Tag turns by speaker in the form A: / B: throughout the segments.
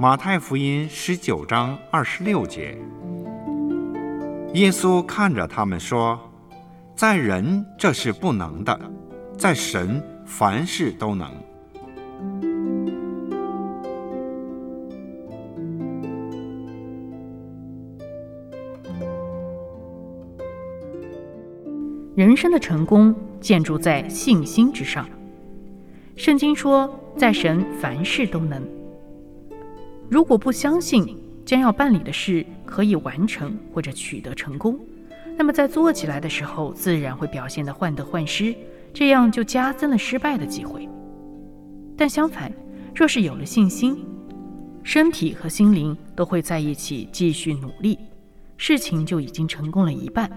A: 马太福音十九章二十六节，耶稣看着他们说：“在人这是不能的，在神凡事都能。”
B: 人生的成功建筑在信心之上。圣经说：“在神凡事都能。”如果不相信将要办理的事可以完成或者取得成功，那么在做起来的时候自然会表现得患得患失，这样就加增了失败的机会。但相反，若是有了信心，身体和心灵都会在一起继续努力，事情就已经成功了一半。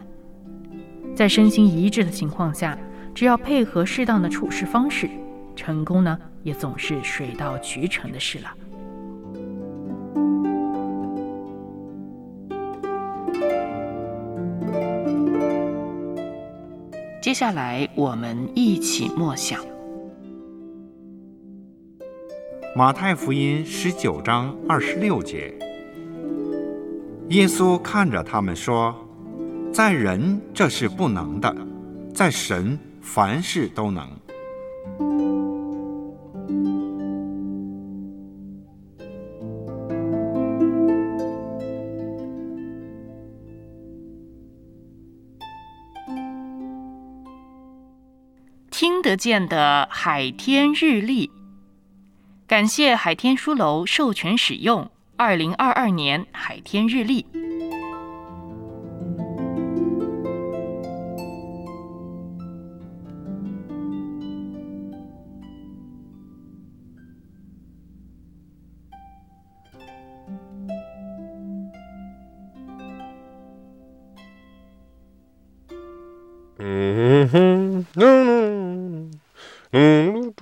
B: 在身心一致的情况下，只要配合适当的处事方式，成功呢也总是水到渠成的事了。接下来，我们一起默想《
A: 马太福音》十九章二十六节。耶稣看着他们说：“在人这是不能的，在神凡事都能。”
B: 听得见的海天日历，感谢海天书楼授权使用二零二二年海天日历。
C: 嗯哼，嗯，